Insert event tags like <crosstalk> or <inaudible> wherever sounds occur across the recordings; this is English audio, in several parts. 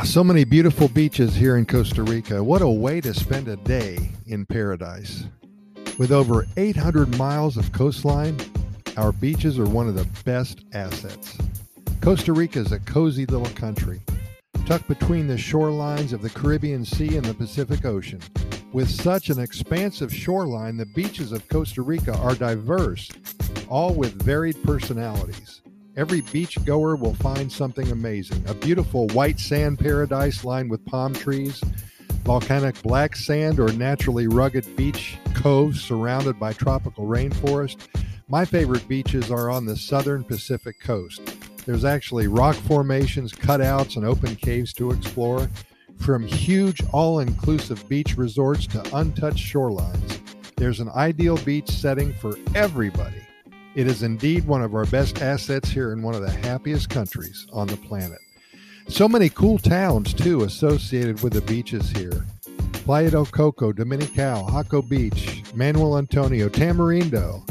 Ah, so many beautiful beaches here in Costa Rica. What a way to spend a day in paradise. With over 800 miles of coastline, our beaches are one of the best assets. Costa Rica is a cozy little country, tucked between the shorelines of the Caribbean Sea and the Pacific Ocean. With such an expansive shoreline, the beaches of Costa Rica are diverse, all with varied personalities. Every beach goer will find something amazing a beautiful white sand paradise lined with palm trees, volcanic black sand or naturally rugged beach coves surrounded by tropical rainforest. My favorite beaches are on the southern Pacific coast. There's actually rock formations, cutouts, and open caves to explore. From huge all inclusive beach resorts to untouched shorelines, there's an ideal beach setting for everybody. It is indeed one of our best assets here in one of the happiest countries on the planet. So many cool towns, too, associated with the beaches here Playa del Coco, Dominical, Jaco Beach, Manuel Antonio, Tamarindo,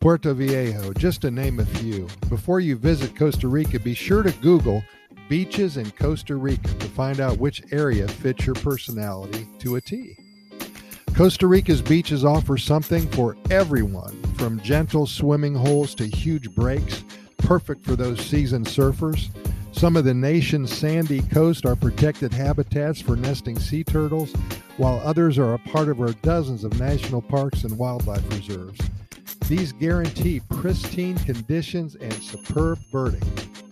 Puerto Viejo, just to name a few. Before you visit Costa Rica, be sure to Google beaches in Costa Rica to find out which area fits your personality to a T. Costa Rica's beaches offer something for everyone, from gentle swimming holes to huge breaks, perfect for those seasoned surfers. Some of the nation's sandy coast are protected habitats for nesting sea turtles, while others are a part of our dozens of national parks and wildlife reserves. These guarantee pristine conditions and superb birding.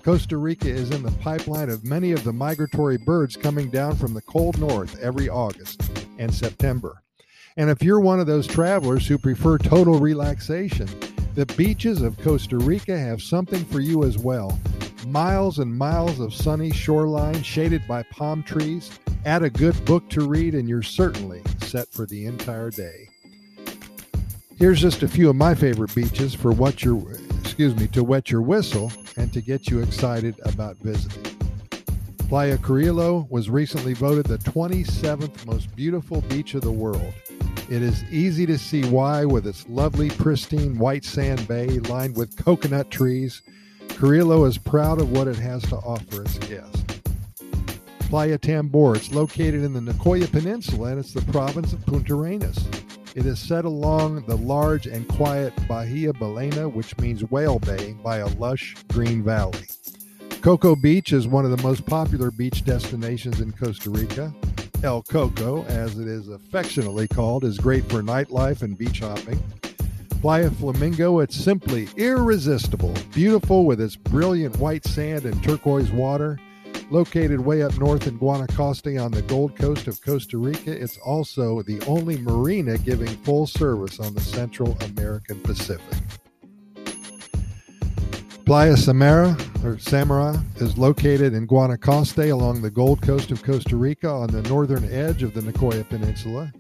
Costa Rica is in the pipeline of many of the migratory birds coming down from the cold north every August and September. And if you're one of those travelers who prefer total relaxation, the beaches of Costa Rica have something for you as well. Miles and miles of sunny shoreline shaded by palm trees. Add a good book to read, and you're certainly set for the entire day. Here's just a few of my favorite beaches for what your excuse me to wet your whistle and to get you excited about visiting. Playa Carrillo was recently voted the 27th most beautiful beach of the world. It is easy to see why, with its lovely, pristine white sand bay lined with coconut trees. Carrillo is proud of what it has to offer its guests. Playa Tambor, it's located in the Nicoya Peninsula and it's the province of Puntarenas. It is set along the large and quiet Bahia Ballena, which means whale bay, by a lush green valley. Coco Beach is one of the most popular beach destinations in Costa Rica. El Coco, as it is affectionately called, is great for nightlife and beach hopping. Playa Flamingo, it's simply irresistible, beautiful with its brilliant white sand and turquoise water. Located way up north in Guanacaste on the Gold Coast of Costa Rica, it's also the only marina giving full service on the Central American Pacific. Playa Samara or Samara is located in Guanacaste along the Gold Coast of Costa Rica on the northern edge of the Nicoya Peninsula.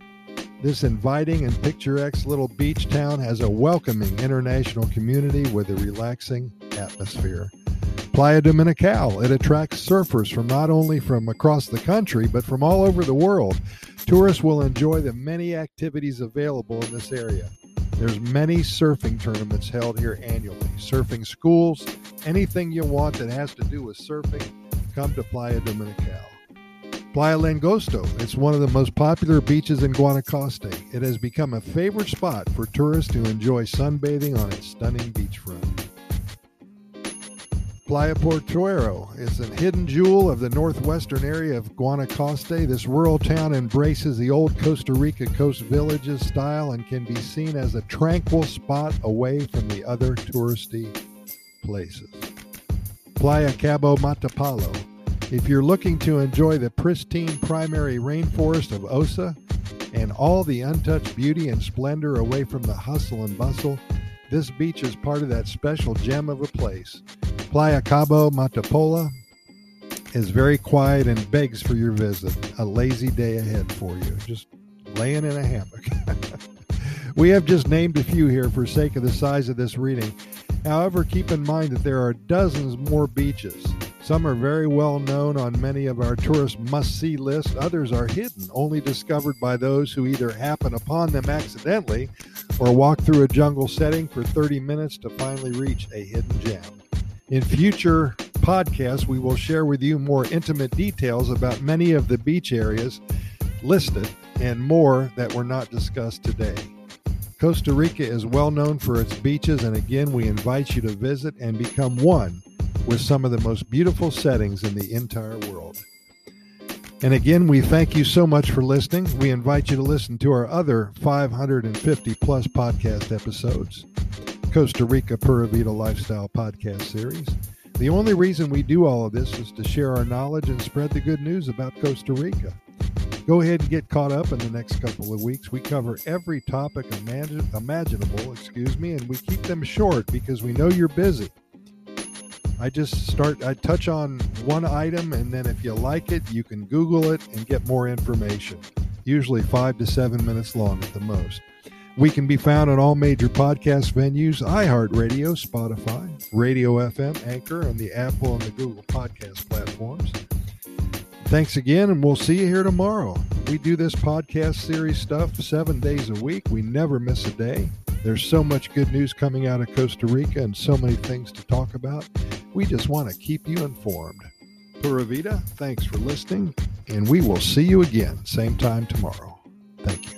This inviting and picturesque little beach town has a welcoming international community with a relaxing atmosphere. Playa Dominical, it attracts surfers from not only from across the country but from all over the world. Tourists will enjoy the many activities available in this area. There's many surfing tournaments held here annually. Surfing schools, anything you want that has to do with surfing, come to Playa Dominical. Playa Langosta, it's one of the most popular beaches in Guanacaste. It has become a favorite spot for tourists to enjoy sunbathing on its stunning beachfront. Playa Potrero is a hidden jewel of the northwestern area of Guanacaste. This rural town embraces the old Costa Rica coast villages style and can be seen as a tranquil spot away from the other touristy places. Playa Cabo Matapalo. If you're looking to enjoy the pristine primary rainforest of Osa and all the untouched beauty and splendor away from the hustle and bustle, this beach is part of that special gem of a place. Playa Cabo Matapalo is very quiet and begs for your visit. A lazy day ahead for you. Just laying in a hammock. <laughs> we have just named a few here for sake of the size of this reading. However, keep in mind that there are dozens more beaches. Some are very well known on many of our tourist must see lists, others are hidden, only discovered by those who either happen upon them accidentally or walk through a jungle setting for 30 minutes to finally reach a hidden gem. In future podcasts, we will share with you more intimate details about many of the beach areas listed and more that were not discussed today. Costa Rica is well known for its beaches, and again, we invite you to visit and become one with some of the most beautiful settings in the entire world. And again, we thank you so much for listening. We invite you to listen to our other 550 plus podcast episodes, Costa Rica Pura Vida Lifestyle Podcast Series. The only reason we do all of this is to share our knowledge and spread the good news about Costa Rica. Go ahead and get caught up in the next couple of weeks. We cover every topic imaginable, excuse me, and we keep them short because we know you're busy. I just start, I touch on one item, and then if you like it, you can Google it and get more information. Usually five to seven minutes long at the most. We can be found on all major podcast venues iHeartRadio, Spotify, Radio FM, Anchor, and the Apple and the Google podcast platforms. Thanks again, and we'll see you here tomorrow. We do this podcast series stuff seven days a week. We never miss a day. There's so much good news coming out of Costa Rica and so many things to talk about. We just want to keep you informed. Pura Vida, thanks for listening, and we will see you again, same time tomorrow. Thank you.